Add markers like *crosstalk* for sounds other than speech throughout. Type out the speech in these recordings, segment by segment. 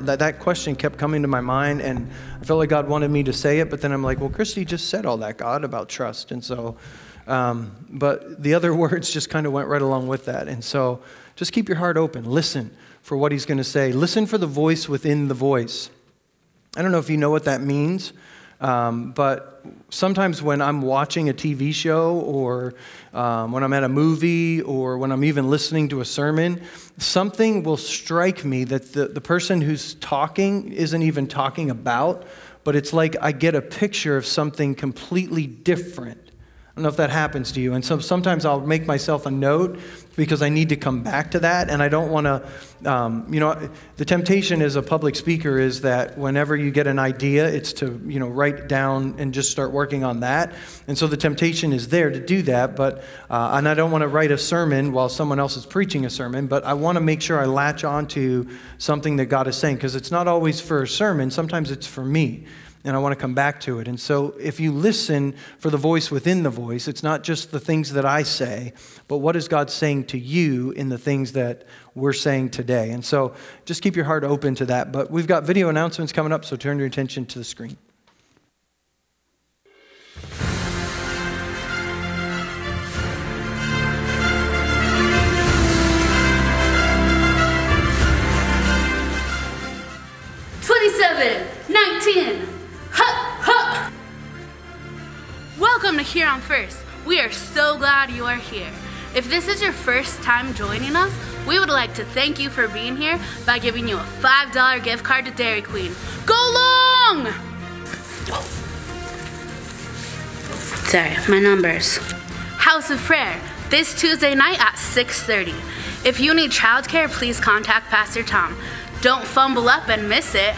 That, that question kept coming to my mind, and I felt like God wanted me to say it, but then I'm like, well, Christy just said all that, God, about trust. And so, um, but the other *laughs* words just kind of went right along with that. And so just keep your heart open. Listen for what he's going to say. Listen for the voice within the voice. I don't know if you know what that means, um, but sometimes when I'm watching a TV show or um, when I'm at a movie or when I'm even listening to a sermon, something will strike me that the, the person who's talking isn't even talking about, but it's like I get a picture of something completely different. I don't know if that happens to you. And so sometimes I'll make myself a note because I need to come back to that. And I don't want to, um, you know, the temptation as a public speaker is that whenever you get an idea, it's to, you know, write down and just start working on that. And so the temptation is there to do that. But, uh, and I don't want to write a sermon while someone else is preaching a sermon, but I want to make sure I latch onto something that God is saying because it's not always for a sermon, sometimes it's for me and I want to come back to it. And so, if you listen for the voice within the voice, it's not just the things that I say, but what is God saying to you in the things that we're saying today. And so, just keep your heart open to that. But we've got video announcements coming up, so turn your attention to the screen. Twenty-seven, nineteen. Welcome to Here on First. We are so glad you are here. If this is your first time joining us, we would like to thank you for being here by giving you a $5 gift card to Dairy Queen. Go long! Sorry, my numbers. House of Prayer, this Tuesday night at 6.30. If you need childcare, please contact Pastor Tom. Don't fumble up and miss it.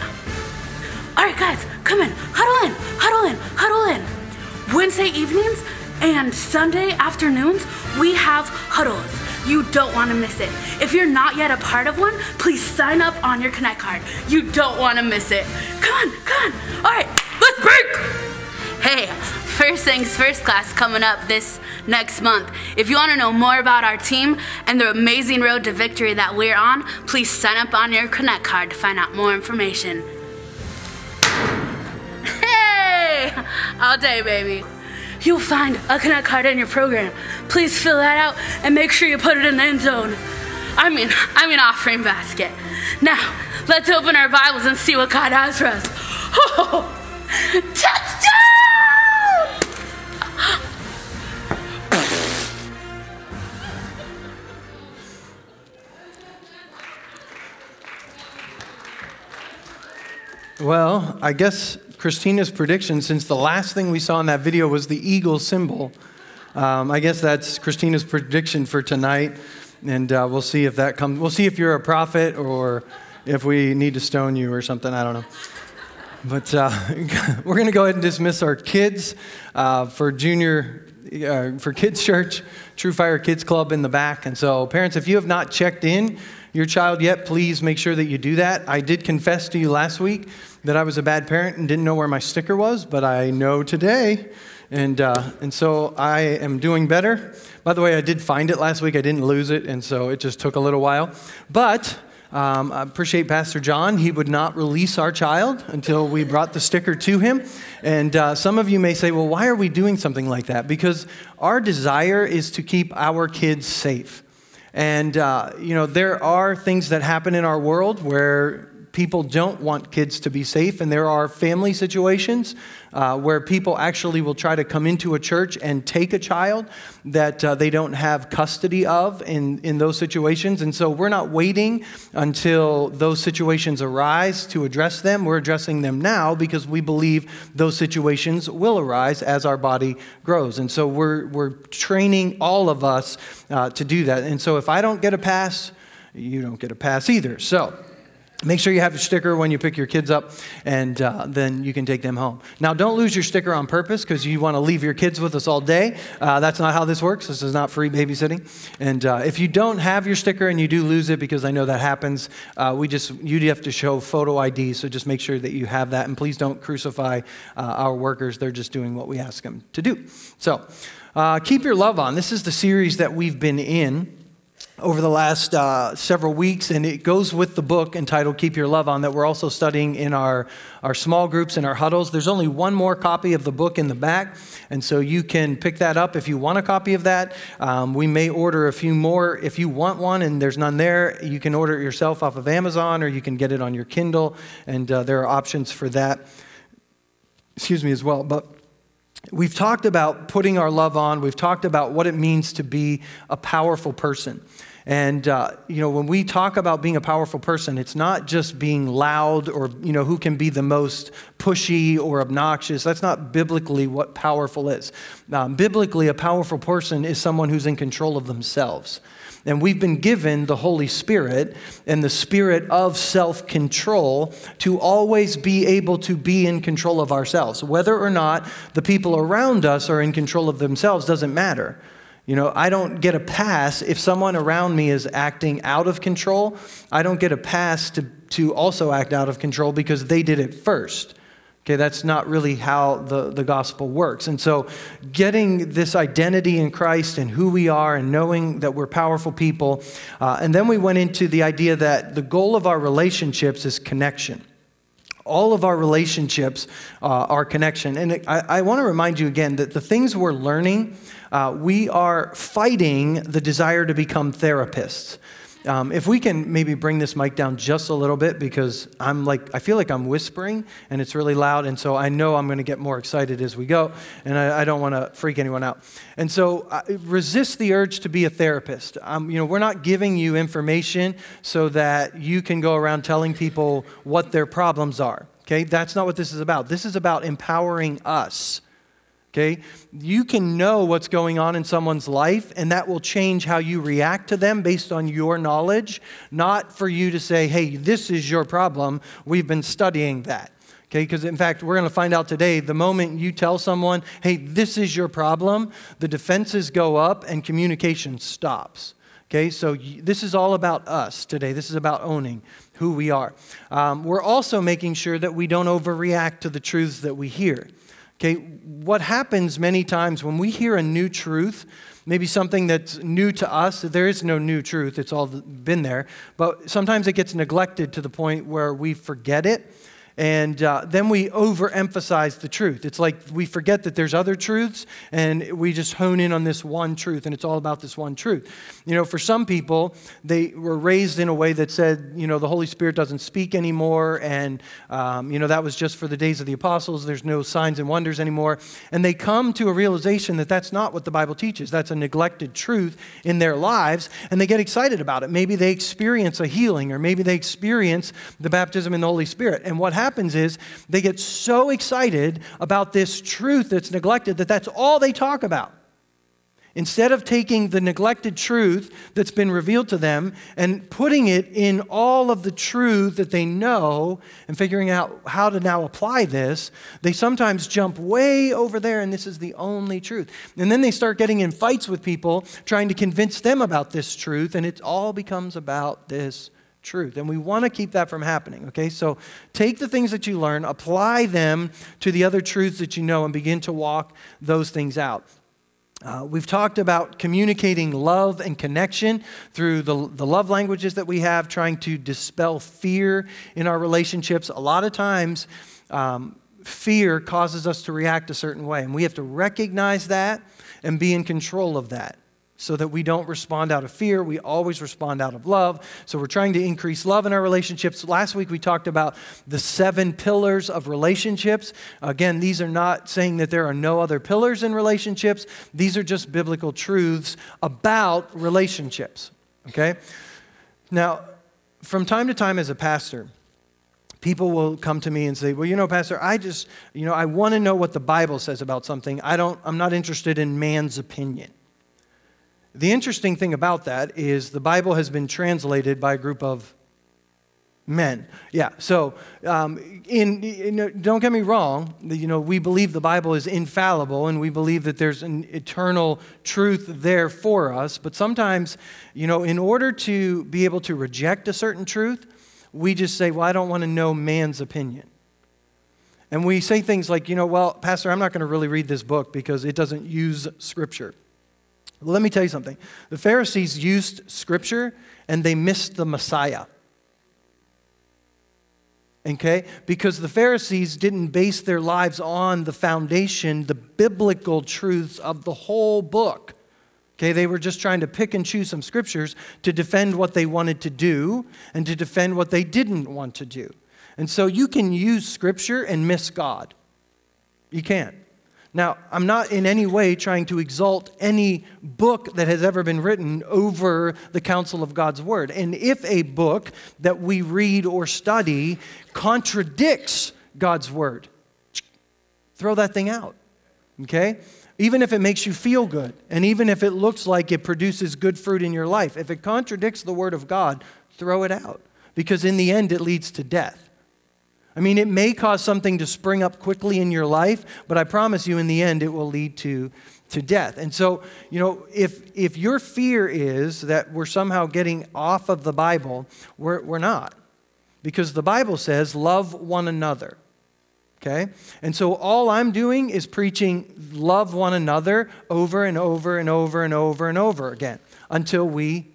All right, guys, come in. Huddle in, huddle in, huddle in. Wednesday evenings and Sunday afternoons, we have huddles. You don't want to miss it. If you're not yet a part of one, please sign up on your Connect card. You don't want to miss it. Come on, come on. All right, let's break. Hey, First Things First class coming up this next month. If you want to know more about our team and the amazing road to victory that we're on, please sign up on your Connect card to find out more information. All day, baby. You'll find a Connect card in your program. Please fill that out and make sure you put it in the end zone. I mean, I mean offering basket. Now, let's open our Bibles and see what God has for us. Oh, *laughs* touchdown! Well, I guess Christina's prediction, since the last thing we saw in that video was the eagle symbol, um, I guess that's Christina's prediction for tonight. And uh, we'll see if that comes. We'll see if you're a prophet or if we need to stone you or something. I don't know. But uh, *laughs* we're going to go ahead and dismiss our kids uh, for junior, uh, for kids' church, True Fire Kids Club in the back. And so, parents, if you have not checked in your child yet, please make sure that you do that. I did confess to you last week that I was a bad parent and didn't know where my sticker was, but I know today. And, uh, and so I am doing better. By the way, I did find it last week. I didn't lose it, and so it just took a little while. But um, I appreciate Pastor John. He would not release our child until we brought the sticker to him. And uh, some of you may say, well, why are we doing something like that? Because our desire is to keep our kids safe. And, uh, you know, there are things that happen in our world where people don't want kids to be safe, and there are family situations uh, where people actually will try to come into a church and take a child that uh, they don't have custody of in, in those situations. And so we're not waiting until those situations arise to address them. We're addressing them now because we believe those situations will arise as our body grows. And so we're, we're training all of us uh, to do that. And so if I don't get a pass, you don't get a pass either. So, Make sure you have your sticker when you pick your kids up, and uh, then you can take them home. Now, don't lose your sticker on purpose because you want to leave your kids with us all day. Uh, that's not how this works. This is not free babysitting. And uh, if you don't have your sticker and you do lose it, because I know that happens, uh, we just you have to show photo ID. So just make sure that you have that, and please don't crucify uh, our workers. They're just doing what we ask them to do. So uh, keep your love on. This is the series that we've been in. Over the last uh, several weeks, and it goes with the book entitled Keep Your Love On that we're also studying in our, our small groups and our huddles. There's only one more copy of the book in the back, and so you can pick that up if you want a copy of that. Um, we may order a few more if you want one and there's none there. You can order it yourself off of Amazon or you can get it on your Kindle, and uh, there are options for that. Excuse me as well. But We've talked about putting our love on. We've talked about what it means to be a powerful person. And, uh, you know, when we talk about being a powerful person, it's not just being loud or, you know, who can be the most pushy or obnoxious. That's not biblically what powerful is. Um, biblically, a powerful person is someone who's in control of themselves. And we've been given the Holy Spirit and the spirit of self control to always be able to be in control of ourselves. Whether or not the people around us are in control of themselves doesn't matter. You know, I don't get a pass if someone around me is acting out of control. I don't get a pass to, to also act out of control because they did it first. Okay, that's not really how the, the gospel works. And so, getting this identity in Christ and who we are and knowing that we're powerful people. Uh, and then we went into the idea that the goal of our relationships is connection. All of our relationships uh, are connection. And I, I want to remind you again that the things we're learning, uh, we are fighting the desire to become therapists. Um, if we can maybe bring this mic down just a little bit because I'm like, I feel like I'm whispering and it's really loud. And so I know I'm going to get more excited as we go. And I, I don't want to freak anyone out. And so uh, resist the urge to be a therapist. Um, you know, we're not giving you information so that you can go around telling people what their problems are. Okay, that's not what this is about. This is about empowering us Okay? You can know what's going on in someone's life, and that will change how you react to them based on your knowledge, not for you to say, hey, this is your problem. We've been studying that. Okay, because in fact, we're going to find out today the moment you tell someone, hey, this is your problem, the defenses go up and communication stops. Okay, so this is all about us today. This is about owning who we are. Um, we're also making sure that we don't overreact to the truths that we hear. Okay, what happens many times when we hear a new truth, maybe something that's new to us, there is no new truth, it's all been there, but sometimes it gets neglected to the point where we forget it and uh, then we overemphasize the truth. It's like we forget that there's other truths, and we just hone in on this one truth, and it's all about this one truth. You know, for some people, they were raised in a way that said, you know, the Holy Spirit doesn't speak anymore, and, um, you know, that was just for the days of the apostles. There's no signs and wonders anymore. And they come to a realization that that's not what the Bible teaches. That's a neglected truth in their lives, and they get excited about it. Maybe they experience a healing, or maybe they experience the baptism in the Holy Spirit. And what happens? Happens is they get so excited about this truth that's neglected that that's all they talk about. Instead of taking the neglected truth that's been revealed to them and putting it in all of the truth that they know and figuring out how to now apply this, they sometimes jump way over there and this is the only truth. And then they start getting in fights with people trying to convince them about this truth, and it all becomes about this truth. And we want to keep that from happening, okay? So take the things that you learn, apply them to the other truths that you know, and begin to walk those things out. Uh, we've talked about communicating love and connection through the, the love languages that we have, trying to dispel fear in our relationships. A lot of times, um, fear causes us to react a certain way, and we have to recognize that and be in control of that so that we don't respond out of fear. We always respond out of love. So we're trying to increase love in our relationships. Last week we talked about the seven pillars of relationships. Again, these are not saying that there are no other pillars in relationships, these are just biblical truths about relationships. Okay? Now, from time to time as a pastor, people will come to me and say well you know pastor i just you know i want to know what the bible says about something i don't i'm not interested in man's opinion the interesting thing about that is the Bible has been translated by a group of men. Yeah, so um, in, in, don't get me wrong, you know, we believe the Bible is infallible and we believe that there's an eternal truth there for us, but sometimes, you know, in order to be able to reject a certain truth, we just say, well, I don't want to know man's opinion. And we say things like, you know, well, Pastor, I'm not going to really read this book because it doesn't use Scripture. Let me tell you something. The Pharisees used scripture and they missed the Messiah. Okay? Because the Pharisees didn't base their lives on the foundation, the biblical truths of the whole book. Okay, they were just trying to pick and choose some scriptures to defend what they wanted to do and to defend what they didn't want to do. And so you can use scripture and miss God. You can't. Now, I'm not in any way trying to exalt any book that has ever been written over the counsel of God's word. And if a book that we read or study contradicts God's word, throw that thing out. Okay? Even if it makes you feel good, and even if it looks like it produces good fruit in your life, if it contradicts the word of God, throw it out. Because in the end, it leads to death. I mean, it may cause something to spring up quickly in your life, but I promise you, in the end, it will lead to, to death. And so, you know, if, if your fear is that we're somehow getting off of the Bible, we're, we're not. Because the Bible says, love one another. Okay? And so all I'm doing is preaching love one another over and over and over and over and over again until we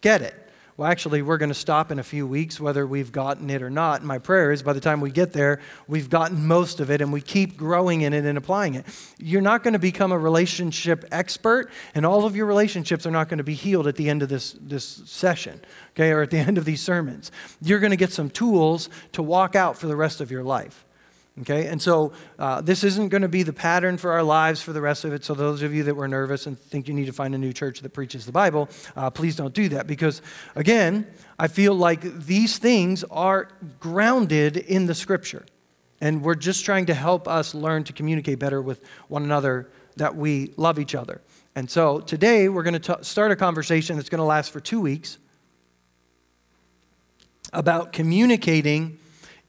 get it. Well, actually, we're going to stop in a few weeks, whether we've gotten it or not. my prayer is by the time we get there, we've gotten most of it and we keep growing in it and applying it. You're not going to become a relationship expert, and all of your relationships are not going to be healed at the end of this, this session, okay, or at the *laughs* end of these sermons. You're going to get some tools to walk out for the rest of your life. Okay, and so uh, this isn't going to be the pattern for our lives for the rest of it. So, those of you that were nervous and think you need to find a new church that preaches the Bible, uh, please don't do that because, again, I feel like these things are grounded in the scripture. And we're just trying to help us learn to communicate better with one another, that we love each other. And so, today we're going to start a conversation that's going to last for two weeks about communicating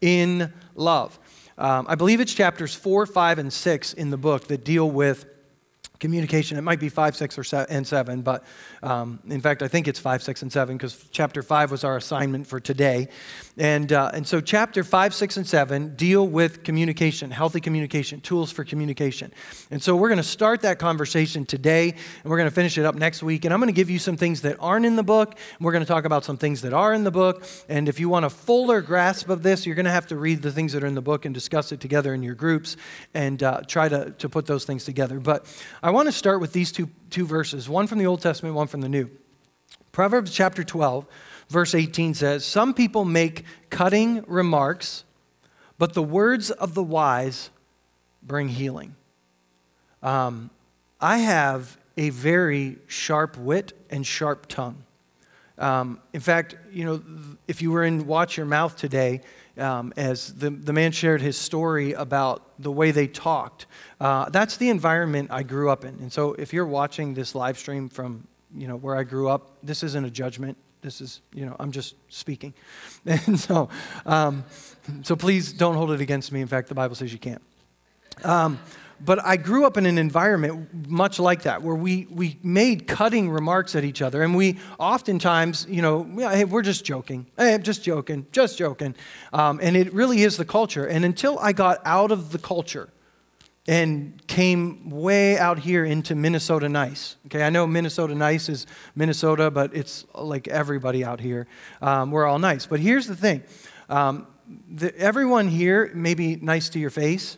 in love. Um, I believe it's chapters four, five, and six in the book that deal with communication. It might be five, six, or seven, and seven, but um, in fact, I think it's five, six, and seven because chapter five was our assignment for today. And, uh, and so, chapter five, six, and seven deal with communication, healthy communication, tools for communication. And so, we're going to start that conversation today, and we're going to finish it up next week. And I'm going to give you some things that aren't in the book, and we're going to talk about some things that are in the book. And if you want a fuller grasp of this, you're going to have to read the things that are in the book and discuss it together in your groups and uh, try to, to put those things together. But I want to start with these two, two verses one from the Old Testament, one from the New. Proverbs chapter 12, verse 18 says, Some people make cutting remarks, but the words of the wise bring healing. Um, I have a very sharp wit and sharp tongue. Um, in fact, you know, if you were in Watch Your Mouth today, um, as the, the man shared his story about the way they talked. Uh, that's the environment I grew up in. And so if you're watching this live stream from you know, where I grew up, this isn't a judgment. This is, you know, I'm just speaking. *laughs* And so, um, so please don't hold it against me. In fact, the Bible says you can't. But I grew up in an environment much like that, where we, we made cutting remarks at each other. And we oftentimes, you know, hey, we're just joking. Hey, I'm just joking, just joking. Um, and it really is the culture. And until I got out of the culture and came way out here into Minnesota nice, okay, I know Minnesota nice is Minnesota, but it's like everybody out here. Um, we're all nice. But here's the thing um, the, everyone here may be nice to your face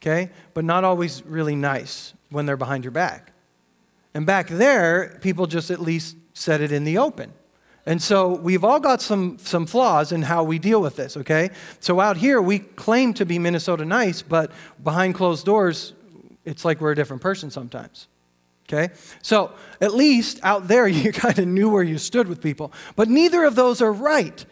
okay? But not always really nice when they're behind your back. And back there, people just at least said it in the open. And so we've all got some, some flaws in how we deal with this, okay? So out here, we claim to be Minnesota nice, but behind closed doors, it's like we're a different person sometimes. Okay? So at least out there, *laughs* you kind of knew where you stood with people. But neither of those are right.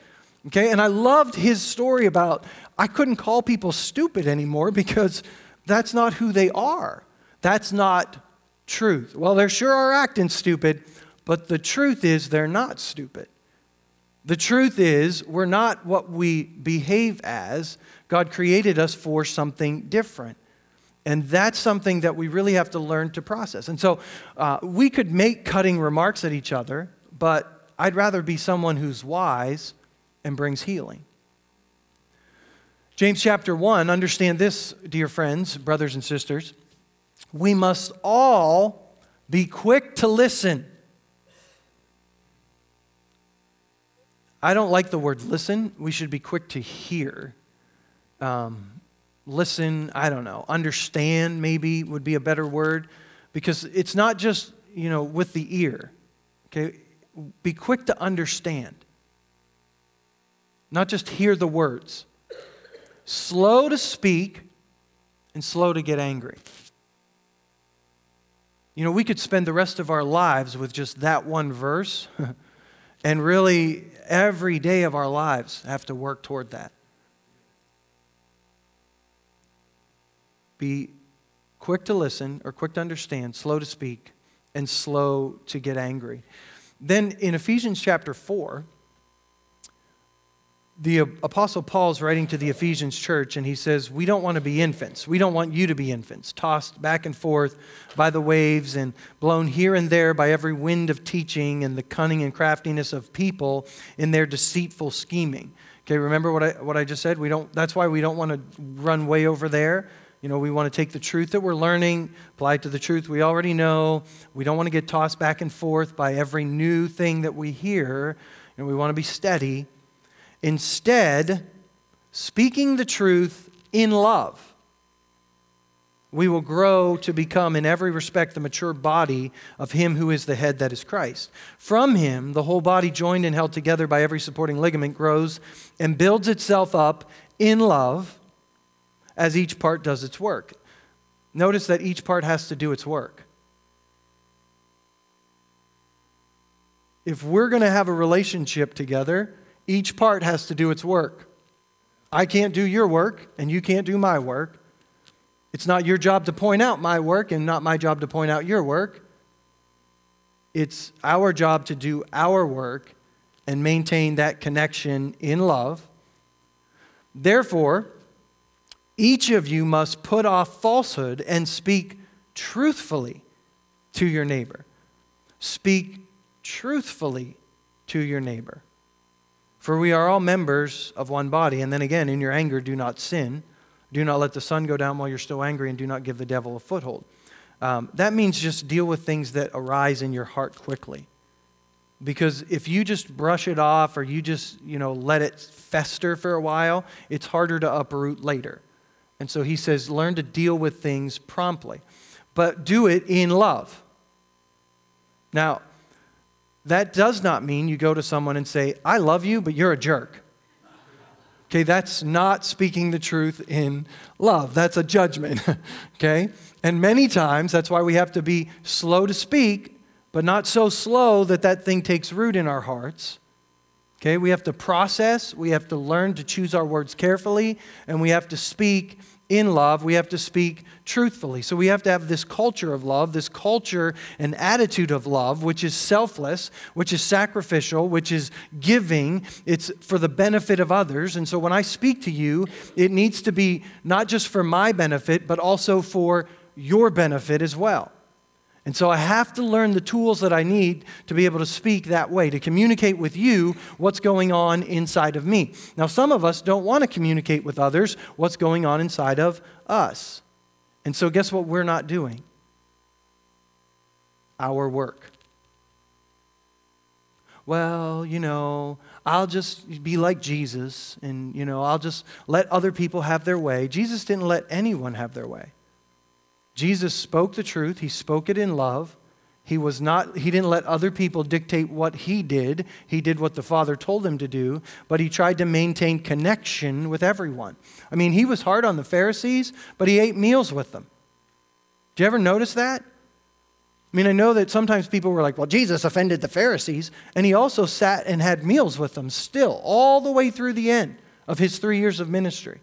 Okay? And I loved his story about I couldn't call people stupid anymore because that's not who they are. That's not truth. Well, they sure are acting stupid, but the truth is they're not stupid. The truth is we're not what we behave as. God created us for something different. And that's something that we really have to learn to process. And so uh, we could make cutting remarks at each other, but I'd rather be someone who's wise and brings healing. James chapter 1, understand this, dear friends, brothers and sisters. we must all be quick to listen. I don't like the word listen. We should be quick to hear. Um, listen, I don't know. Understand, maybe, would be a better word. Because it's not just, you know, with the ear. Okay? Be quick to understand. Not just hear the words. Slow to speak and slow to get angry. You know, we could spend the rest of our lives with just that one verse, *laughs* and really every day of our lives have to work toward that. Be quick to listen or quick to understand, slow to speak, and slow to get angry. Then in Ephesians chapter 4, the Apostle Paul's writing to the Ephesians church, and he says, We don't want to be infants. We don't want you to be infants, tossed back and forth by the waves and blown here and there by every wind of teaching and the cunning and craftiness of people in their deceitful scheming. Okay, remember what I, what I just said? We don't, that's why we don't want to run way over there. You know, we want to take the truth that we're learning, apply it to the truth we already know. We don't want to get tossed back and forth by every new thing that we hear. And we want to be steady Instead, speaking the truth in love, we will grow to become, in every respect, the mature body of Him who is the head, that is Christ. From Him, the whole body, joined and held together by every supporting ligament, grows and builds itself up in love as each part does its work. Notice that each part has to do its work. If we're going to have a relationship together, each part has to do its work. I can't do your work, and you can't do my work. It's not your job to point out my work, and not my job to point out your work. It's our job to do our work and maintain that connection in love. Therefore, each of you must put off falsehood and speak truthfully to your neighbor. Speak truthfully to your neighbor. For we are all members of one body. And then again, in your anger, do not sin. Do not let the sun go down while you're still angry, and do not give the devil a foothold. Um, that means just deal with things that arise in your heart quickly. Because if you just brush it off or you just, you know, let it fester for a while, it's harder to uproot later. And so he says, learn to deal with things promptly, but do it in love. Now, that does not mean you go to someone and say, I love you, but you're a jerk. Okay, that's not speaking the truth in love. That's a judgment. *laughs* okay? And many times, that's why we have to be slow to speak, but not so slow that that thing takes root in our hearts. Okay, we have to process, we have to learn to choose our words carefully, and we have to speak in love, we have to speak truthfully. So we have to have this culture of love, this culture and attitude of love, which is selfless, which is sacrificial, which is giving. It's for the benefit of others. And so when I speak to you, it needs to be not just for my benefit, but also for your benefit as well. And so I have to learn the tools that I need to be able to speak that way, to communicate with you what's going on inside of me. Now, some of us don't want to communicate with others what's going on inside of us. And so, guess what we're not doing? Our work. Well, you know, I'll just be like Jesus and, you know, I'll just let other people have their way. Jesus didn't let anyone have their way. Jesus spoke the truth, he spoke it in love. He was not he didn't let other people dictate what he did. He did what the Father told him to do, but he tried to maintain connection with everyone. I mean, he was hard on the Pharisees, but he ate meals with them. Do you ever notice that? I mean, I know that sometimes people were like, well, Jesus offended the Pharisees, and he also sat and had meals with them still, all the way through the end of his three years of ministry.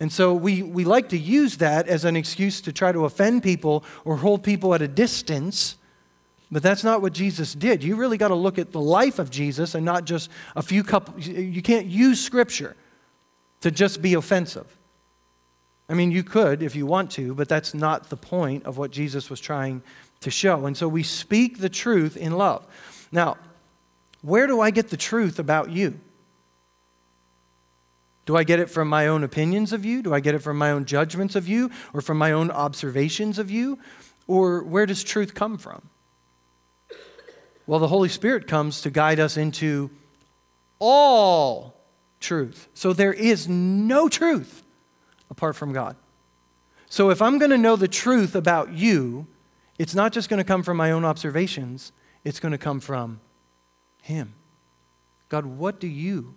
And so we, we like to use that as an excuse to try to offend people or hold people at a distance. But that's not what Jesus did. You really got to look at the life of Jesus and not just a few couple. You can't use Scripture to just be offensive. I mean, you could if you want to, but that's not the point of what Jesus was trying to show. And so we speak the truth in love. Now, where do I get the truth about you? Do I get it from my own opinions of you? Do I get it from my own judgments of you or from my own observations of you? Or where does truth come from? Well, the Holy Spirit comes to guide us into all truth. So there is no truth apart from God. So if I'm going to know the truth about you, it's not just going to come from my own observations, it's going to come from Him. God, what do you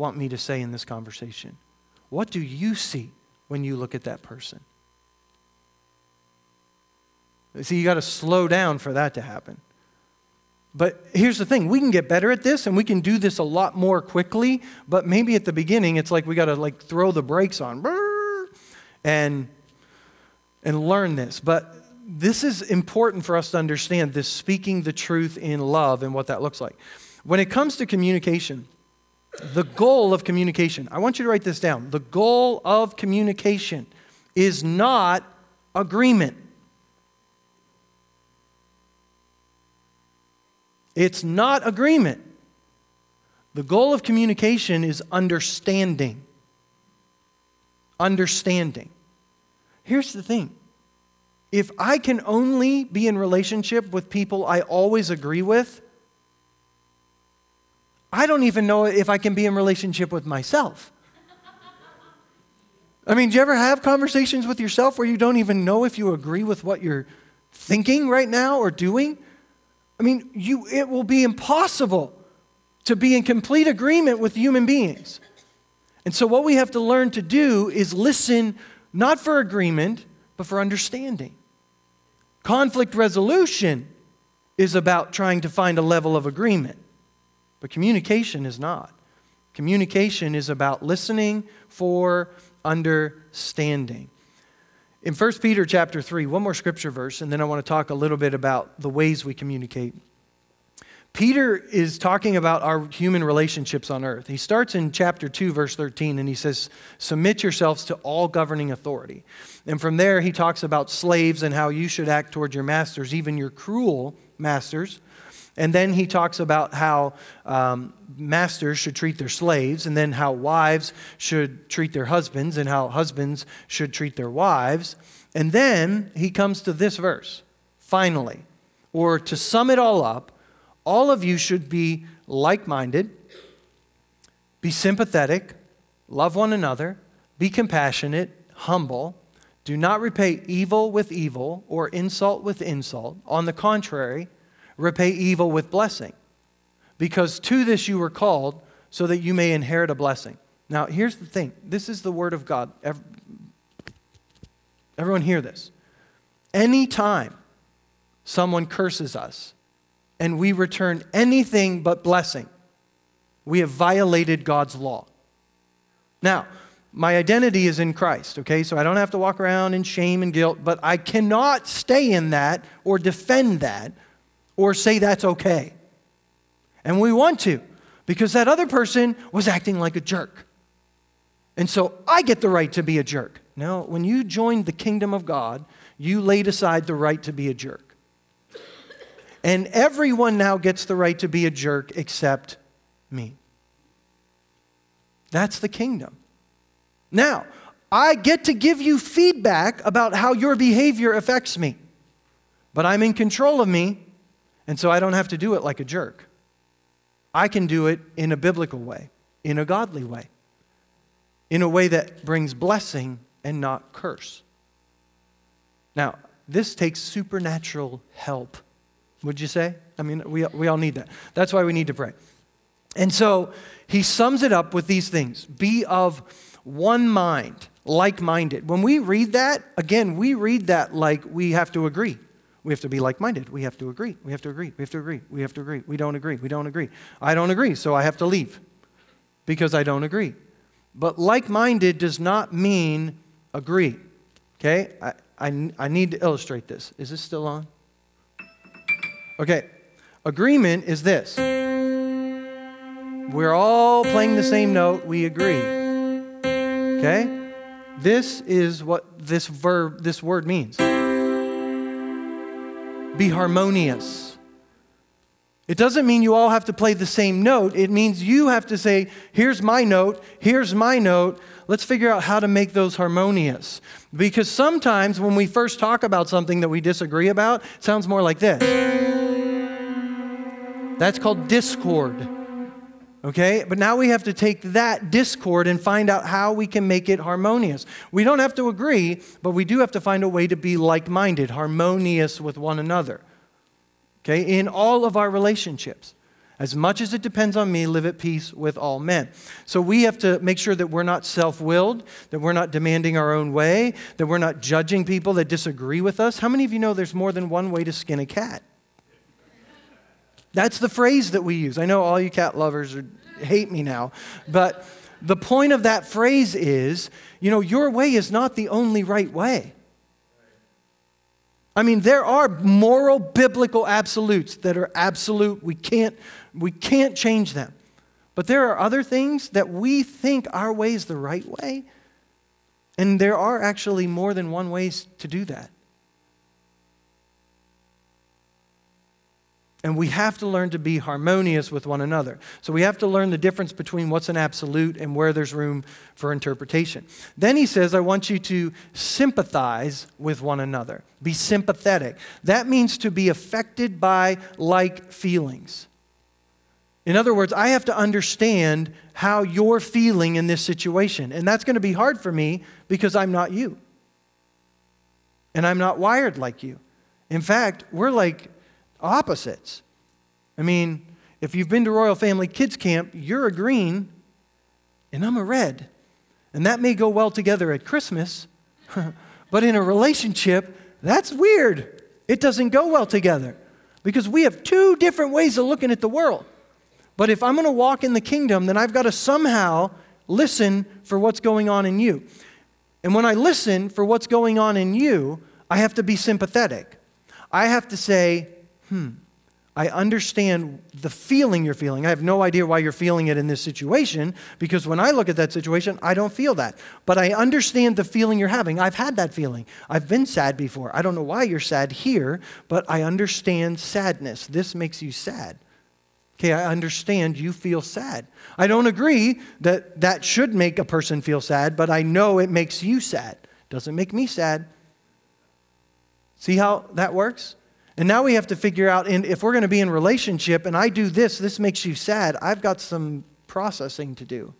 want me to say in this conversation? What do you see when you look at that person? See, you got to slow down for that to happen. But here's the thing we can get better at this and we can do this a lot more quickly, but maybe at the beginning it's like we got to like throw the brakes on and and learn this. But this is important for us to understand this speaking the truth in love and what that looks like. When it comes to communication, the goal of communication, I want you to write this down. The goal of communication is not agreement. It's not agreement. The goal of communication is understanding. Understanding. Here's the thing if I can only be in relationship with people I always agree with, I don't even know if I can be in relationship with myself. I mean, do you ever have conversations with yourself where you don't even know if you agree with what you're thinking right now or doing? I mean, you, it will be impossible to be in complete agreement with human beings. And so, what we have to learn to do is listen not for agreement, but for understanding. Conflict resolution is about trying to find a level of agreement. But communication is not. Communication is about listening for understanding. In 1 Peter chapter 3, one more scripture verse, and then I want to talk a little bit about the ways we communicate. Peter is talking about our human relationships on earth. He starts in chapter 2, verse 13, and he says, Submit yourselves to all governing authority. And from there, he talks about slaves and how you should act toward your masters, even your cruel masters. And then he talks about how um, masters should treat their slaves, and then how wives should treat their husbands, and how husbands should treat their wives. And then he comes to this verse, finally, or to sum it all up, all of you should be like minded, be sympathetic, love one another, be compassionate, humble. Do not repay evil with evil or insult with insult. On the contrary, repay evil with blessing. Because to this you were called, so that you may inherit a blessing. Now, here's the thing this is the word of God. Everyone, hear this. Anytime someone curses us and we return anything but blessing, we have violated God's law. Now, my identity is in Christ, okay? So I don't have to walk around in shame and guilt, but I cannot stay in that or defend that or say that's okay. And we want to because that other person was acting like a jerk. And so I get the right to be a jerk. No, when you joined the kingdom of God, you laid aside the right to be a jerk. And everyone now gets the right to be a jerk except me. That's the kingdom. Now, I get to give you feedback about how your behavior affects me, but I'm in control of me and so I don't have to do it like a jerk. I can do it in a biblical way, in a godly way, in a way that brings blessing and not curse. Now, this takes supernatural help, would you say? I mean, we, we all need that. That's why we need to pray. And so he sums it up with these things be of one mind, like minded. When we read that, again, we read that like we have to agree. We have to be like minded. We have to agree. We have to agree. We have to agree. We have to agree. We don't agree. We don't agree. I don't agree, so I have to leave because I don't agree. But like minded does not mean agree. Okay? I, I, I need to illustrate this. Is this still on? Okay. Agreement is this we're all playing the same note. We agree. Okay? This is what this verb, this word means be harmonious. It doesn't mean you all have to play the same note. It means you have to say, here's my note, here's my note. Let's figure out how to make those harmonious. Because sometimes when we first talk about something that we disagree about, it sounds more like this. That's called discord. Okay? But now we have to take that discord and find out how we can make it harmonious. We don't have to agree, but we do have to find a way to be like minded, harmonious with one another okay, in all of our relationships. As much as it depends on me, live at peace with all men. So we have to make sure that we're not self willed, that we're not demanding our own way, that we're not judging people that disagree with us. How many of you know there's more than one way to skin a cat? That's the phrase that we use. I know all you cat lovers are, hate me now, but the point of that phrase is you know, your way is not the only right way. I mean, there are moral biblical absolutes that are absolute. We can't, we can't change them. But there are other things that we think our way is the right way. And there are actually more than one ways to do that. And we have to learn to be harmonious with one another. So we have to learn the difference between what's an absolute and where there's room for interpretation. Then he says, I want you to sympathize with one another. Be sympathetic. That means to be affected by like feelings. In other words, I have to understand how you're feeling in this situation. And that's going to be hard for me because I'm not you. And I'm not wired like you. In fact, we're like opposites. I mean, if you've been to Royal Family Kids Camp, you're a green and I'm a red. And that may go well together at Christmas, *laughs* but in a relationship, that's weird. It doesn't go well together because we have two different ways of looking at the world. But if I'm going to walk in the kingdom, then I've got to somehow listen for what's going on in you. And when I listen for what's going on in you, I have to be sympathetic. I have to say, hmm, I understand the feeling you're feeling. I have no idea why you're feeling it in this situation because when I look at that situation, I don't feel that. But I understand the feeling you're having. I've had that feeling. I've been sad before. I don't know why you're sad here, but I understand sadness. This makes you sad. Okay, I understand you feel sad. I don't agree that that should make a person feel sad, but I know it makes you sad. Doesn't make me sad. See how that works? And now we have to figure out if we're going to be in relationship and I do this, this makes you sad, I've got some processing to do.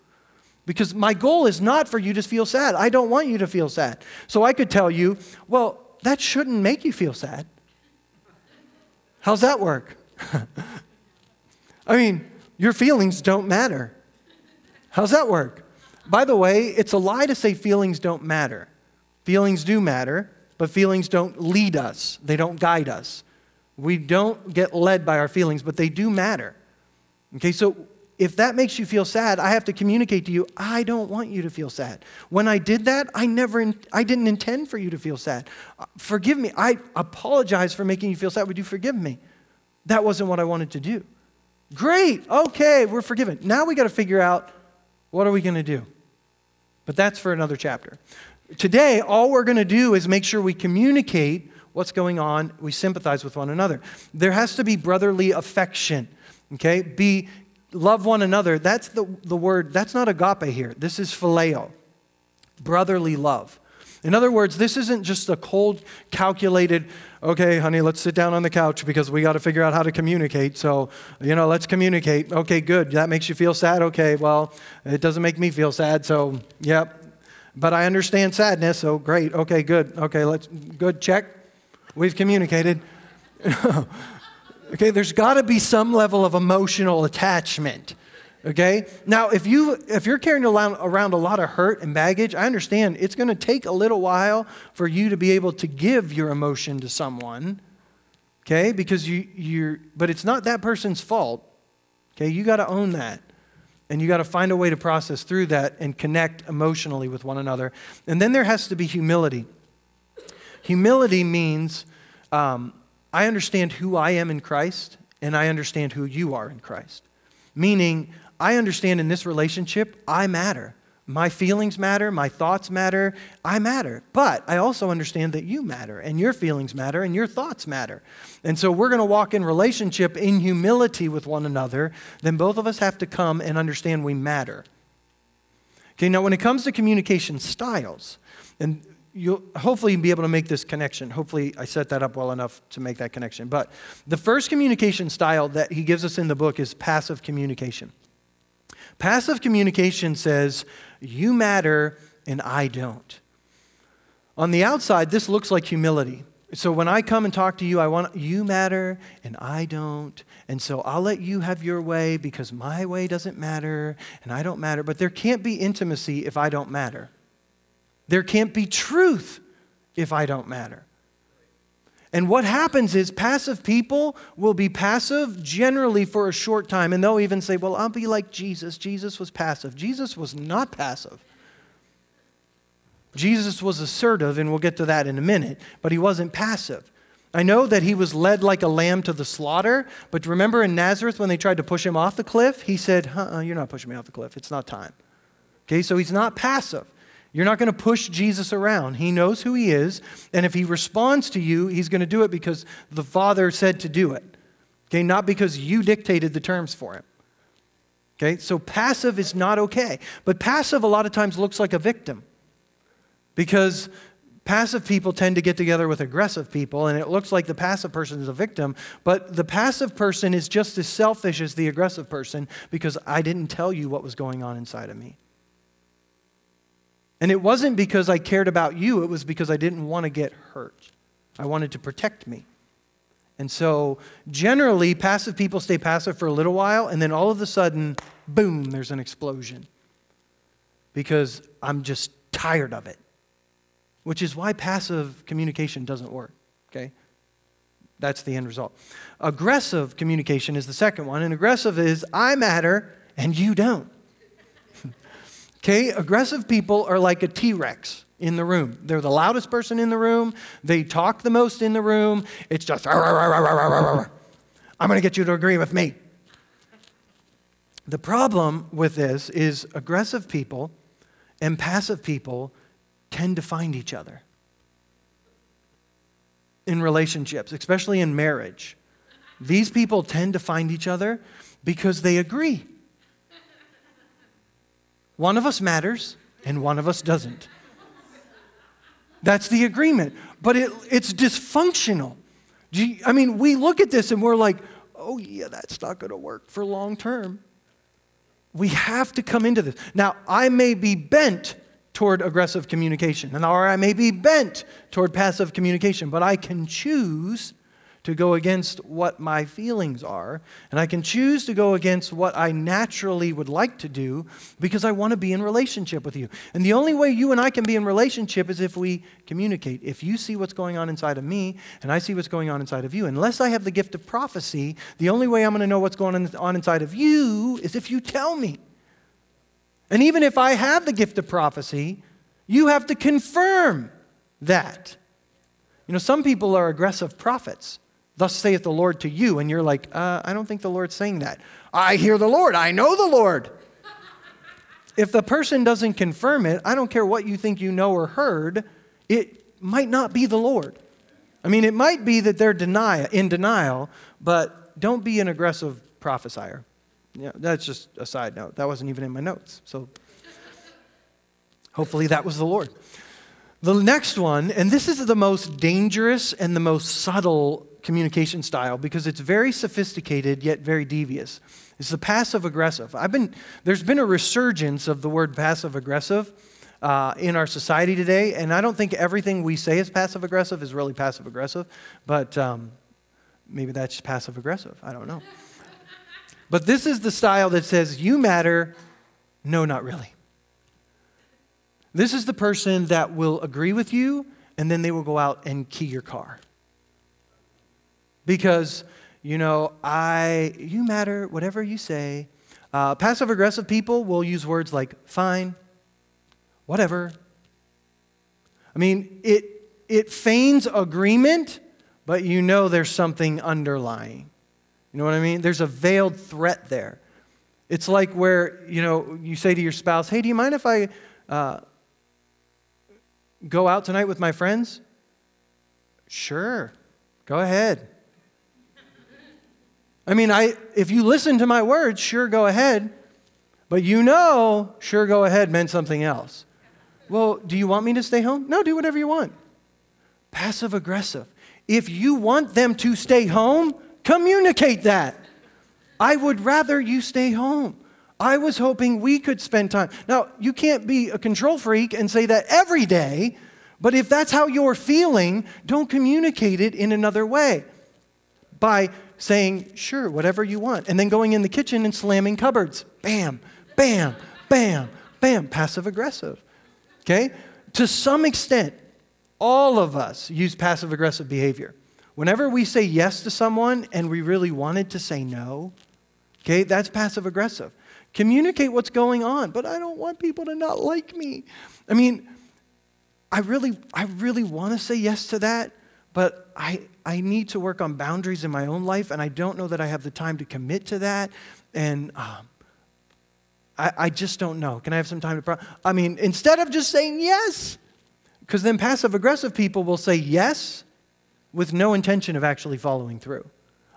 Because my goal is not for you to feel sad. I don't want you to feel sad. So I could tell you, well, that shouldn't make you feel sad. How's that work? *laughs* I mean, your feelings don't matter. How's that work? By the way, it's a lie to say feelings don't matter. Feelings do matter, but feelings don't lead us, they don't guide us. We don't get led by our feelings, but they do matter. Okay, so if that makes you feel sad, I have to communicate to you, I don't want you to feel sad. When I did that, I never in, I didn't intend for you to feel sad. Uh, forgive me. I apologize for making you feel sad. Would you forgive me? That wasn't what I wanted to do. Great. Okay, we're forgiven. Now we got to figure out what are we going to do? But that's for another chapter. Today, all we're going to do is make sure we communicate what's going on. We sympathize with one another. There has to be brotherly affection, okay? Be love one another. That's the, the word, that's not agape here. This is phileo, brotherly love. In other words, this isn't just a cold, calculated, okay, honey, let's sit down on the couch because we got to figure out how to communicate. So, you know, let's communicate. Okay, good. That makes you feel sad. Okay, well, it doesn't make me feel sad. So, yep. But I understand sadness. So, great. Okay, good. Okay, let's, good. Check. We've communicated. *laughs* okay, there's got to be some level of emotional attachment. Okay? Now, if you if you're carrying around, a lot of hurt and baggage, I understand it's going to take a little while for you to be able to give your emotion to someone. Okay? Because you you're but it's not that person's fault. Okay? You got to own that. And you got to find a way to process through that and connect emotionally with one another. And then there has to be humility. Humility means um, I understand who I am in Christ and I understand who you are in Christ. Meaning, I understand in this relationship, I matter. My feelings matter, my thoughts matter, I matter. But I also understand that you matter, and your feelings matter, and your thoughts matter. And so we're going to walk in relationship in humility with one another. Then both of us have to come and understand we matter. Okay, now when it comes to communication styles, and you'll hopefully be able to make this connection. Hopefully, I set that up well enough to make that connection. But the first communication style that he gives us in the book is passive communication. Passive communication says, You matter and I don't. On the outside, this looks like humility. So when I come and talk to you, I want you matter and I don't. And so I'll let you have your way because my way doesn't matter and I don't matter. But there can't be intimacy if I don't matter. There can't be truth if I don't matter. And what happens is passive people will be passive generally for a short time. And they'll even say, Well, I'll be like Jesus. Jesus was passive. Jesus was not passive. Jesus was assertive, and we'll get to that in a minute, but he wasn't passive. I know that he was led like a lamb to the slaughter, but remember in Nazareth when they tried to push him off the cliff? He said, uh-uh, You're not pushing me off the cliff. It's not time. Okay, so he's not passive. You're not going to push Jesus around. He knows who he is, and if he responds to you, he's going to do it because the Father said to do it. Okay, not because you dictated the terms for him. Okay, so passive is not okay. But passive a lot of times looks like a victim because passive people tend to get together with aggressive people, and it looks like the passive person is a victim, but the passive person is just as selfish as the aggressive person because I didn't tell you what was going on inside of me. And it wasn't because I cared about you, it was because I didn't want to get hurt. I wanted to protect me. And so, generally, passive people stay passive for a little while, and then all of a sudden, boom, there's an explosion. Because I'm just tired of it. Which is why passive communication doesn't work, okay? That's the end result. Aggressive communication is the second one, and aggressive is I matter and you don't. Okay, aggressive people are like a T Rex in the room. They're the loudest person in the room. They talk the most in the room. It's just, I'm going to get you to agree with me. The problem with this is aggressive people and passive people tend to find each other in relationships, especially in marriage. These people tend to find each other because they agree. One of us matters and one of us doesn't. That's the agreement. But it, it's dysfunctional. You, I mean, we look at this and we're like, oh, yeah, that's not going to work for long term. We have to come into this. Now, I may be bent toward aggressive communication, and or I may be bent toward passive communication, but I can choose to go against what my feelings are, and I can choose to go against what I naturally would like to do because I want to be in relationship with you. And the only way you and I can be in relationship is if we communicate. If you see what's going on inside of me and I see what's going on inside of you, unless I have the gift of prophecy, the only way I'm going to know what's going on inside of you is if you tell me. And even if I have the gift of prophecy, you have to confirm that. You know, some people are aggressive prophets. Thus saith the Lord to you. And you're like, uh, I don't think the Lord's saying that. I hear the Lord. I know the Lord. if the person doesn't confirm it, I don't care what you think you know or heard, it might not be the Lord. I mean, it might be that they're deny, in denial, but don't be an aggressive prophesier. Yeah, that's just a side note. That wasn't even in my notes. So hopefully that was the Lord. The next one, and this is the most dangerous and the most subtle communication style because it's very sophisticated yet very devious. It's the passive aggressive. I've been, there's been a resurgence of the word passive aggressive uh, in our society today, and I don't think everything we say is passive aggressive is really passive aggressive, but um, maybe that's passive aggressive. I don't know. but this is the style that says, You matter. No, not really. This is the person that will agree with you, and then they will go out and key your car because, you know, I, you matter, whatever you say. Uh, passive aggressive people will use words like fine, whatever. I mean, it, it feigns agreement, but you know there's something underlying. You know what I mean? There's a veiled threat there. It's like where, you know, you say to your spouse, hey, do you mind if I uh, go out tonight with my friends? Sure, go ahead. I mean, I, if you listen to my words, sure, go ahead. But you know, sure, go ahead meant something else. Well, do you want me to stay home? No, do whatever you want. Passive aggressive. If you want them to stay home, communicate that. I would rather you stay home. I was hoping we could spend time. Now, you can't be a control freak and say that every day, but if that's how you're feeling, don't communicate it in another way by saying, sure, whatever you want, and then going in the kitchen and slamming cupboards. Bam, bam, bam, bam, passive aggressive. Okay? To some extent, all of us use passive aggressive behavior. Whenever we say yes to someone and we really wanted to say no, okay, that's passive aggressive. Communicate what's going on, but I don't want people to not like me. I mean, I really, I really want to say yes to that, but I, I need to work on boundaries in my own life, and I don't know that I have the time to commit to that. And um, I, I just don't know. Can I have some time to? Pro- I mean, instead of just saying yes, because then passive aggressive people will say yes with no intention of actually following through.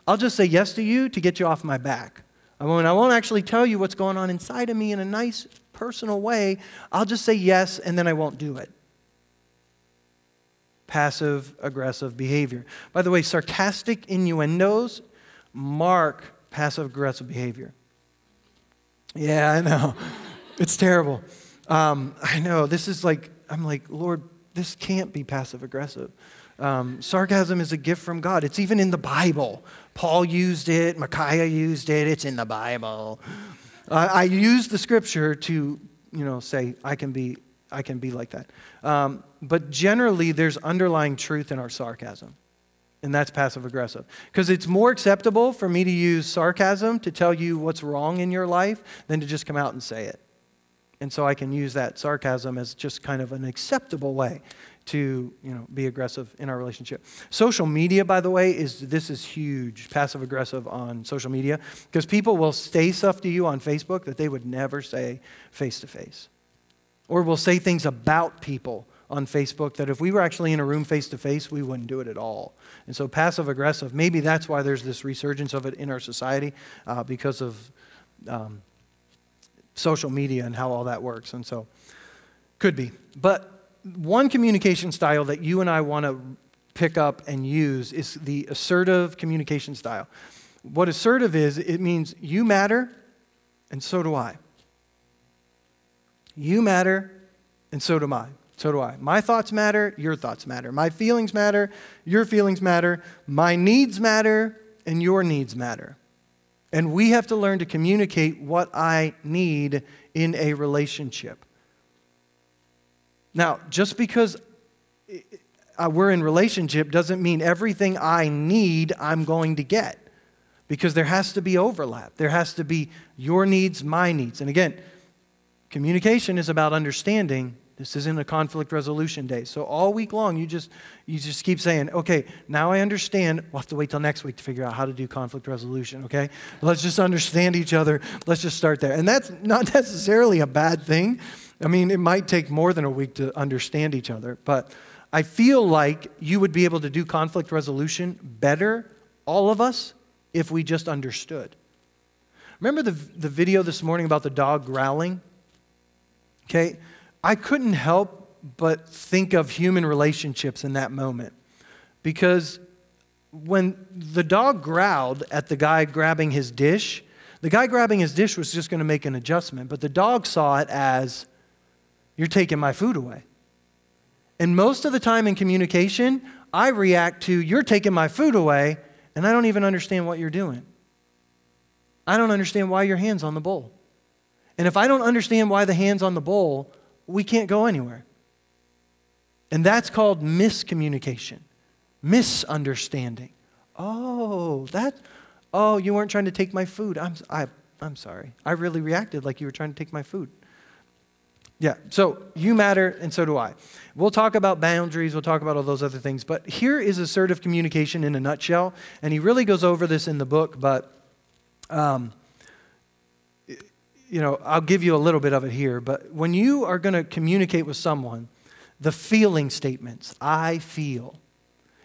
I'll just say yes to you to get you off my back. I won't, I won't actually tell you what's going on inside of me in a nice, personal way. I'll just say yes and then I won't do it. Passive aggressive behavior. By the way, sarcastic innuendos mark passive aggressive behavior. Yeah, I know. *laughs* it's terrible. Um, I know. This is like, I'm like, Lord, this can't be passive aggressive. Um, sarcasm is a gift from God. It's even in the Bible. Paul used it, Micaiah used it, it's in the Bible. Uh, I use the scripture to, you know, say I can be, I can be like that. Um, but generally, there's underlying truth in our sarcasm, and that's passive aggressive. Because it's more acceptable for me to use sarcasm to tell you what's wrong in your life than to just come out and say it. And so I can use that sarcasm as just kind of an acceptable way to you know, be aggressive in our relationship. Social media, by the way, is this is huge, passive aggressive on social media, because people will say stuff to you on Facebook that they would never say face to face. Or will say things about people on Facebook that if we were actually in a room face to face, we wouldn't do it at all. And so, passive aggressive, maybe that's why there's this resurgence of it in our society uh, because of um, social media and how all that works. And so, could be. But one communication style that you and I want to pick up and use is the assertive communication style. What assertive is, it means you matter and so do I. You matter and so do I. So do I. My thoughts matter, your thoughts matter. My feelings matter, your feelings matter. My needs matter, and your needs matter. And we have to learn to communicate what I need in a relationship. Now, just because we're in relationship doesn't mean everything I need I'm going to get. Because there has to be overlap. There has to be your needs, my needs. And again, communication is about understanding this isn't a conflict resolution day. So all week long, you just you just keep saying, okay, now I understand. We'll have to wait till next week to figure out how to do conflict resolution, okay? Let's just understand each other. Let's just start there. And that's not necessarily a bad thing. I mean, it might take more than a week to understand each other, but I feel like you would be able to do conflict resolution better, all of us, if we just understood. Remember the, the video this morning about the dog growling? Okay, I couldn't help but think of human relationships in that moment. Because when the dog growled at the guy grabbing his dish, the guy grabbing his dish was just going to make an adjustment, but the dog saw it as, You're taking my food away. And most of the time in communication, I react to, You're taking my food away, and I don't even understand what you're doing. I don't understand why your hand's on the bowl. And if I don't understand why the hand's on the bowl, we can't go anywhere. And that's called miscommunication, misunderstanding. Oh, that, oh, you weren't trying to take my food. I'm, I, I'm sorry. I really reacted like you were trying to take my food. Yeah, so you matter, and so do I. We'll talk about boundaries, we'll talk about all those other things, but here is assertive communication in a nutshell, and he really goes over this in the book, but um, you know, I'll give you a little bit of it here, but when you are going to communicate with someone, the feeling statements, I feel,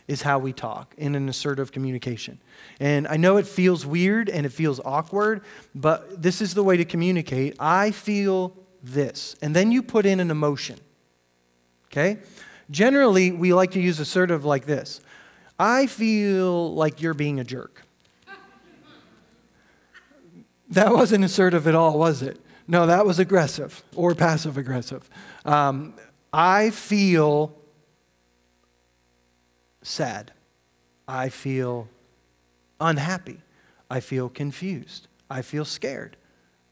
is how we talk in an assertive communication. And I know it feels weird and it feels awkward, but this is the way to communicate. I feel this. And then you put in an emotion. Okay? Generally, we like to use assertive like this I feel like you're being a jerk. That wasn't assertive at all, was it? No, that was aggressive or passive aggressive. Um, I feel sad. I feel unhappy. I feel confused. I feel scared.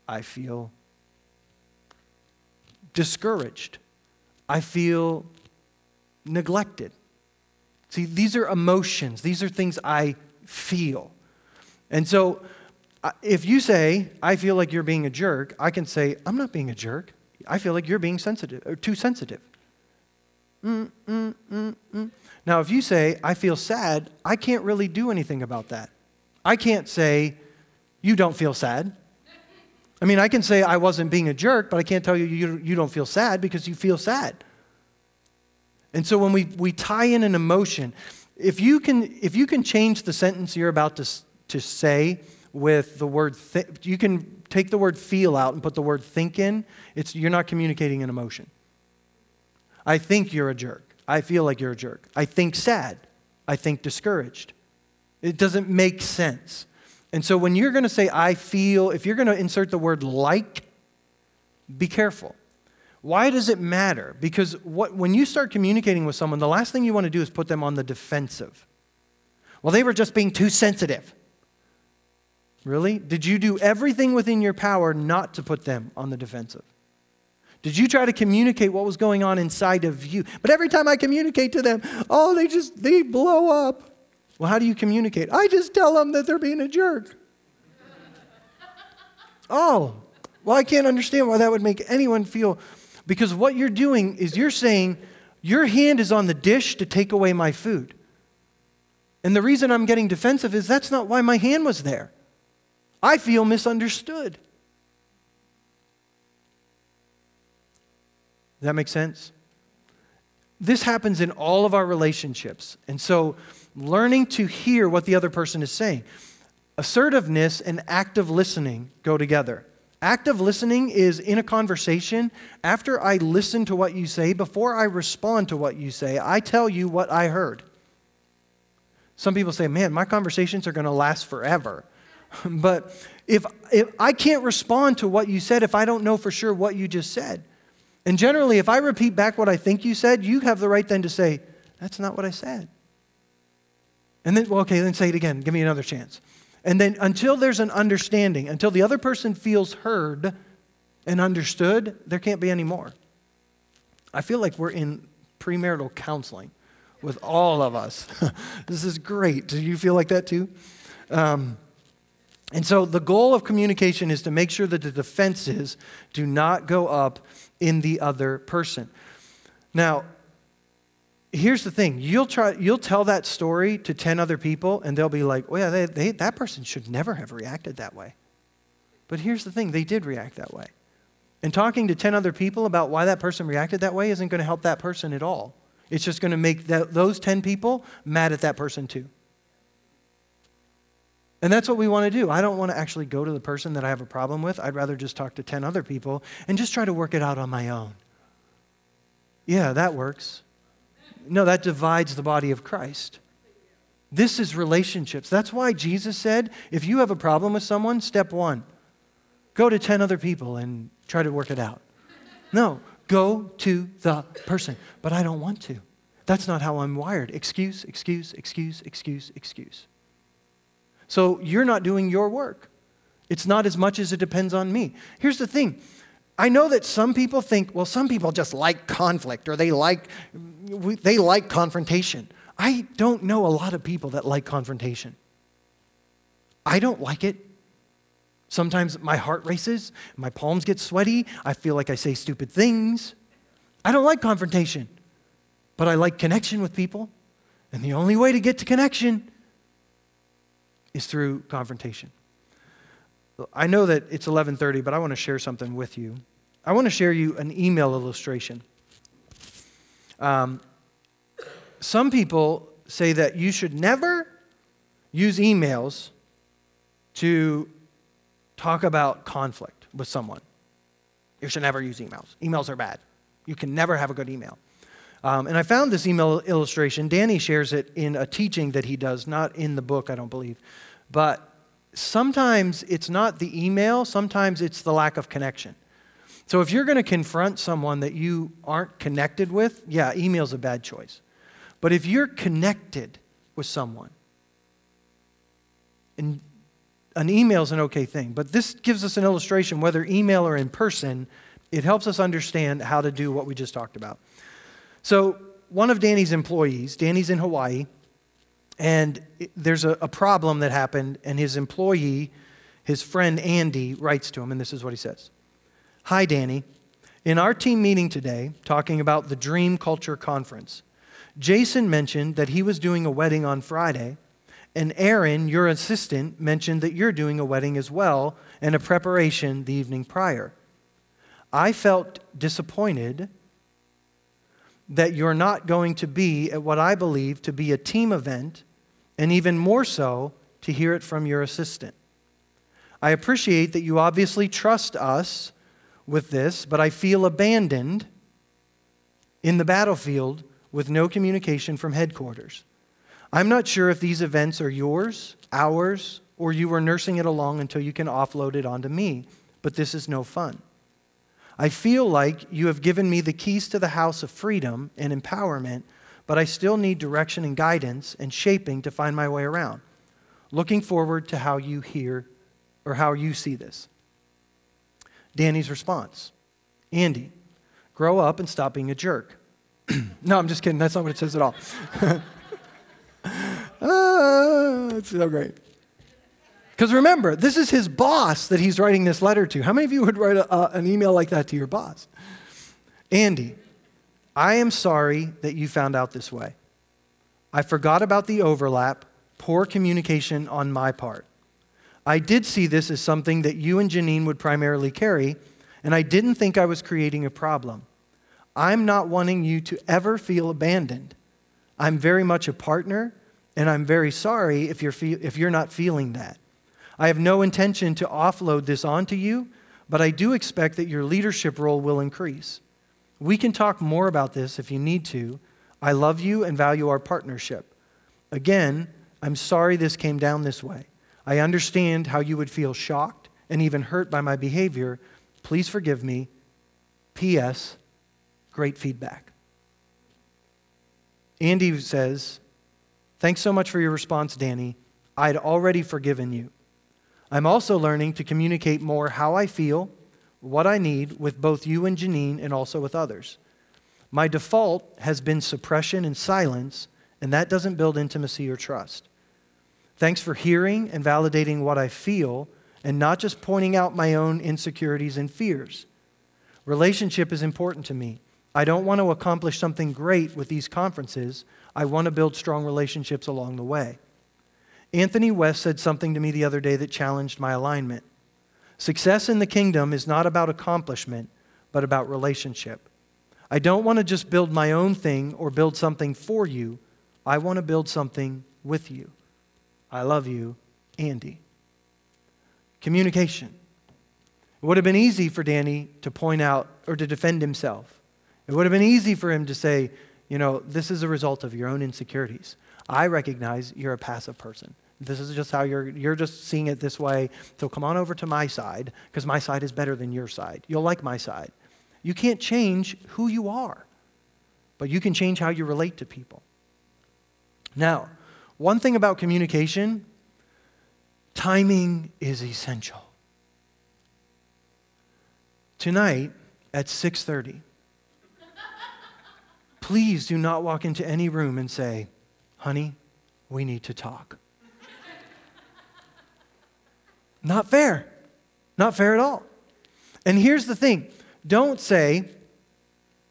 I feel discouraged. I feel neglected. See, these are emotions, these are things I feel. And so, if you say, I feel like you're being a jerk, I can say, I'm not being a jerk. I feel like you're being sensitive or too sensitive. Mm, mm, mm, mm. Now, if you say, I feel sad, I can't really do anything about that. I can't say, you don't feel sad. I mean, I can say I wasn't being a jerk, but I can't tell you you, you don't feel sad because you feel sad. And so when we, we tie in an emotion, if you can, if you can change the sentence you're about to, to say with the word, th- you can take the word feel out and put the word think in, it's, you're not communicating an emotion. I think you're a jerk. I feel like you're a jerk. I think sad. I think discouraged. It doesn't make sense. And so when you're going to say, I feel, if you're going to insert the word like, be careful. Why does it matter? Because what, when you start communicating with someone, the last thing you want to do is put them on the defensive. Well, they were just being too sensitive. Really? Did you do everything within your power not to put them on the defensive? Did you try to communicate what was going on inside of you? But every time I communicate to them, oh, they just, they blow up. Well, how do you communicate? I just tell them that they're being a jerk. oh, well, I can't understand why that would make anyone feel, because what you're doing is you're saying, your hand is on the dish to take away my food. And the reason I'm getting defensive is that's not why my hand was there. I feel misunderstood. Does that make sense? This happens in all of our relationships. And so, learning to hear what the other person is saying. Assertiveness and active listening go together. Active listening is in a conversation, after I listen to what you say, before I respond to what you say, I tell you what I heard. Some people say, man, my conversations are going to last forever. *laughs* but if, if I can't respond to what you said if I don't know for sure what you just said, and generally, if I repeat back what I think you said, you have the right then to say, that's not what I said. And then, well, okay, then say it again. Give me another chance. And then until there's an understanding, until the other person feels heard and understood, there can't be any more. I feel like we're in premarital counseling with all of us. *laughs* this is great. Do you feel like that too? Um, and so the goal of communication is to make sure that the defenses do not go up in the other person. Now, here's the thing. You'll try you'll tell that story to 10 other people and they'll be like well yeah they, they, that person should never have reacted that way. But here's the thing. They did react that way. And talking to 10 other people about why that person reacted that way isn't going to help that person at all. It's just going to make that, those 10 people mad at that person too and that's what we want to do. I don't want to actually go to the person that I have a problem with. I'd rather just talk to 10 other people and just try to work it out on my own. Yeah, that works. No, that divides the body of Christ. This is relationships. That's why Jesus said if you have a problem with someone, step one, go to 10 other people and try to work it out. No, go to the person. But I don't want to. That's not how I'm wired. Excuse, excuse, excuse, excuse, excuse. So you're not doing your work. It's not as much as it depends on me. Here's the thing I know that some people think, well, some people just like conflict or they like, they like confrontation. I don't know a lot of people that like confrontation. I don't like it. Sometimes my heart races, my palms get sweaty, I feel like I say stupid things. I don't like confrontation, but I like connection with people. And the only way to get to connection is through confrontation. I know that it's 11:30, but I want to share something with you. I want to share you an email illustration. Um, some people say that you should never use emails to talk about conflict with someone. You should never use emails. Emails are bad. You can never have a good email. Um, and I found this email illustration. Danny shares it in a teaching that he does, not in the book, I don't believe. But sometimes it's not the email, sometimes it's the lack of connection. So if you're going to confront someone that you aren't connected with, yeah, email's a bad choice. But if you're connected with someone, and an email is an okay thing, but this gives us an illustration, whether email or in person, it helps us understand how to do what we just talked about. So, one of Danny's employees, Danny's in Hawaii, and there's a, a, problem that happened, and his employee, his friend Andy, writes to him, and this is what he says Hi, Danny. In our team meeting today, talking about the Dream Culture Conference, Jason mentioned that he was doing a wedding on Friday, and Aaron, your assistant, mentioned that you're doing a wedding as well and a preparation the evening prior. I felt disappointed that you're not going to be at what I believe to be a team event, and even more so, to hear it from your assistant. I appreciate that you obviously trust us with this, but I feel abandoned in the battlefield with no communication from headquarters. I'm not sure if these events are yours, ours, or you are nursing it along until you can offload it onto me, but this is no fun. I feel like you have given me the keys to the house of freedom and empowerment, but I still need direction and guidance and shaping to find my way around. Looking forward to how you hear or how you see this. Danny's response Andy, grow up and stop being a jerk. *clears throat* no, I'm just kidding. That's not what it says at all. *laughs* ah, it's so great. Because remember, this is his boss that he's writing this letter to. How many of you would write a, an email like that to your boss? Andy, I am sorry that you found out this way. I forgot about the overlap, poor communication on my part. I did see this as something that you and Janine would primarily carry, and I didn't think I was creating a problem. I'm not wanting you to ever feel abandoned. I'm very much a partner, and I'm very sorry if you're, fe- if you're not feeling that. I have no intention to offload this onto you, but I do expect that your leadership role will increase. We can talk more about this if you need to. I love you and value our partnership. Again, I'm sorry this came down this way. I understand how you would feel shocked and even hurt by my behavior. Please forgive me. P.S. Great feedback. Andy says, Thanks so much for your response, Danny. I'd already forgiven you. I'm also learning to communicate more how I feel, what I need with both you and Janine, and also with others. My default has been suppression and silence, and that doesn't build intimacy or trust. Thanks for hearing and validating what I feel and not just pointing out my own insecurities and fears. Relationship is important to me. I don't want to accomplish something great with these conferences. I want to build strong relationships along the way. Anthony West said something to me the other day that challenged my alignment. Success in the kingdom is not about accomplishment, but about relationship. I don't want to just build my own thing or build something for you. I want to build something with you. I love you, Andy. Communication. It would have been easy for Danny to point out or to defend himself. It would have been easy for him to say, you know, this is a result of your own insecurities. I recognize you're a passive person. This is just how you're, you're just seeing it this way. So come on over to my side because my side is better than your side. You'll like my side. You can't change who you are, but you can change how you relate to people. Now, one thing about communication timing is essential. Tonight at 6:30 please do not walk into any room and say honey, we need to talk. Not fair. Not fair at all. And here's the thing don't say,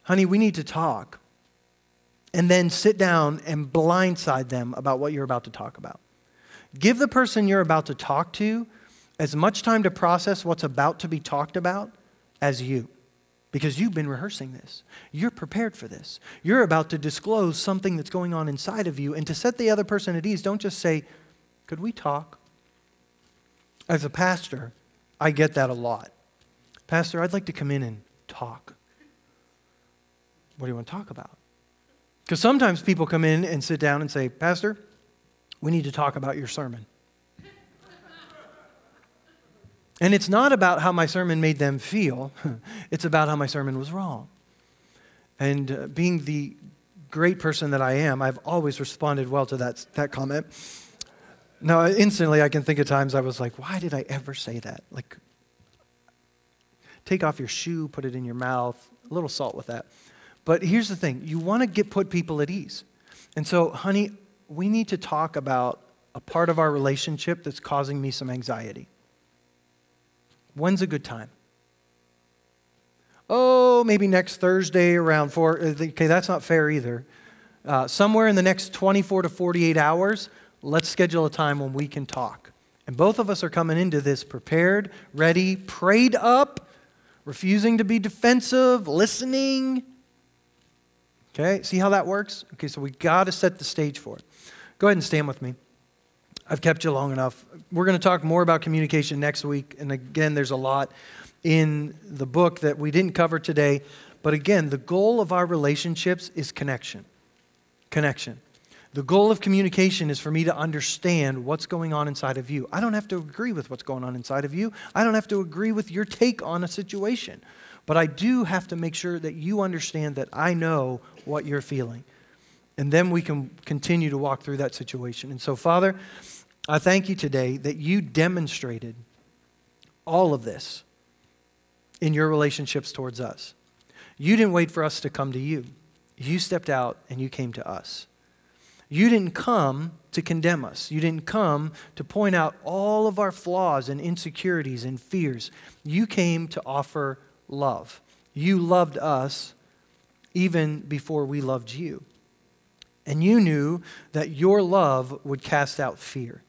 honey, we need to talk, and then sit down and blindside them about what you're about to talk about. Give the person you're about to talk to as much time to process what's about to be talked about as you because you've been rehearsing this. You're prepared for this. You're about to disclose something that's going on inside of you. And to set the other person at ease, don't just say, Could we talk? As a pastor, I get that a lot. Pastor, I'd like to come in and talk. What do you want to talk about? Because sometimes people come in and sit down and say, Pastor, we need to talk about your sermon. And it's not about how my sermon made them feel, *laughs* it's about how my sermon was wrong. And uh, being the great person that I am, I've always responded well to that, that comment. Now, instantly, I can think of times I was like, why did I ever say that? Like, take off your shoe, put it in your mouth, a little salt with that. But here's the thing you want to get put people at ease. And so, honey, we need to talk about a part of our relationship that's causing me some anxiety. When's a good time? Oh, maybe next Thursday around 4. Uh, okay, that's not fair either. Uh, somewhere in the next 24 to 48 hours, let's schedule a time when we can talk. And both of us are coming into this prepared, ready, prayed up, refusing to be defensive, listening. Okay, see how that works? Okay, so we got to set the stage for it. Go ahead and stand with me. I've kept you long enough. We're going to talk more about communication next week. And again, there's a lot in the book that we didn't cover today. But again, the goal of our relationships is connection. Connection. The goal of communication is for me to understand what's going on inside of you. I don't have to agree with what's going on inside of you. I don't have to agree with your take on a situation. But I do have to make sure that you understand that I know what you're feeling. And then we can continue to walk through that situation. And so, Father, I thank you today that you demonstrated all of this in your relationships towards us. You didn't wait for us to come to you, you stepped out and you came to us. You didn't come to condemn us. You didn't come to point out all of our flaws and insecurities and fears. You came to offer love. You loved us even before we loved you. And you knew that your love would cast out fear.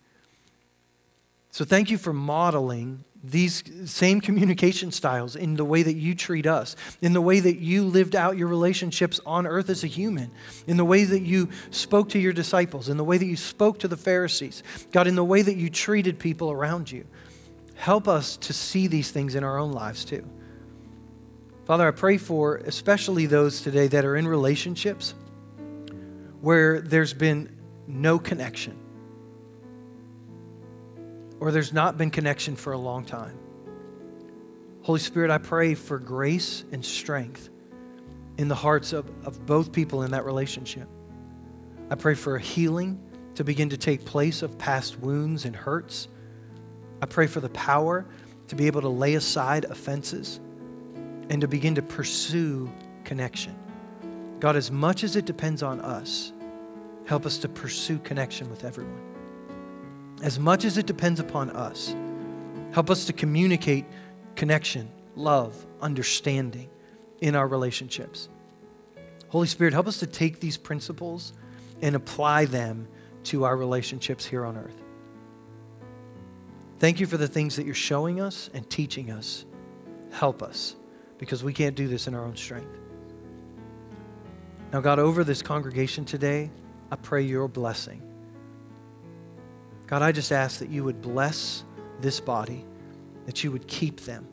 So thank you for modeling these same communication styles in the way that you treat us, in the way that you lived out your relationships on earth as a human, in the way that you spoke to your disciples, in the way that you spoke to the Pharisees, God, in the way that you treated people around you. Help us to see these things in our own lives too. Father, I pray for especially those today that are in relationships where there's been no connection or there's not been connection for a long time. Holy Spirit, I pray for grace and strength in the hearts of, of both people in that relationship. I pray for a healing to begin to take place of past wounds and hurts. I pray for the power to be able to lay aside offenses and to begin to pursue connection. God, as much as it depends on us, help us to pursue connection with everyone as much as it depends upon us, help us to communicate connection, love, understanding in our relationships. Holy Spirit, help us to take these principles and apply them to our relationships here on earth. Thank you for the things that you're showing us and teaching us. Help us because we can't do this in our own strength. Now, God, over this congregation today, I pray your blessing. God, I just ask that you would bless this body, that you would keep them.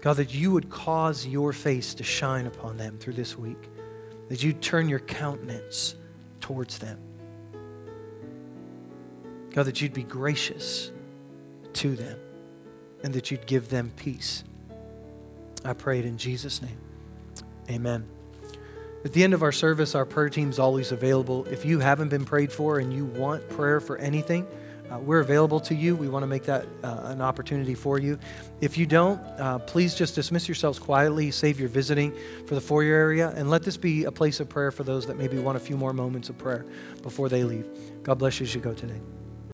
God, that you would cause your face to shine upon them through this week, that you'd turn your countenance towards them. God, that you'd be gracious to them and that you'd give them peace. I pray it in Jesus' name. Amen. At the end of our service, our prayer team is always available. If you haven't been prayed for and you want prayer for anything, uh, we're available to you. We want to make that uh, an opportunity for you. If you don't, uh, please just dismiss yourselves quietly, save your visiting for the foyer area, and let this be a place of prayer for those that maybe want a few more moments of prayer before they leave. God bless you as you go today.